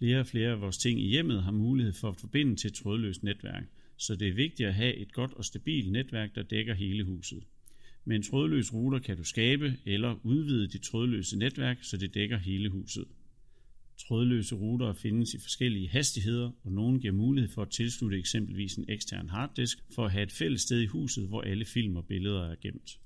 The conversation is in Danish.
Flere og flere af vores ting i hjemmet har mulighed for at forbinde til et trådløst netværk, så det er vigtigt at have et godt og stabilt netværk, der dækker hele huset. Med en trådløs router kan du skabe eller udvide dit trådløse netværk, så det dækker hele huset. Trådløse routere findes i forskellige hastigheder, og nogle giver mulighed for at tilslutte eksempelvis en ekstern harddisk for at have et fælles sted i huset, hvor alle film og billeder er gemt.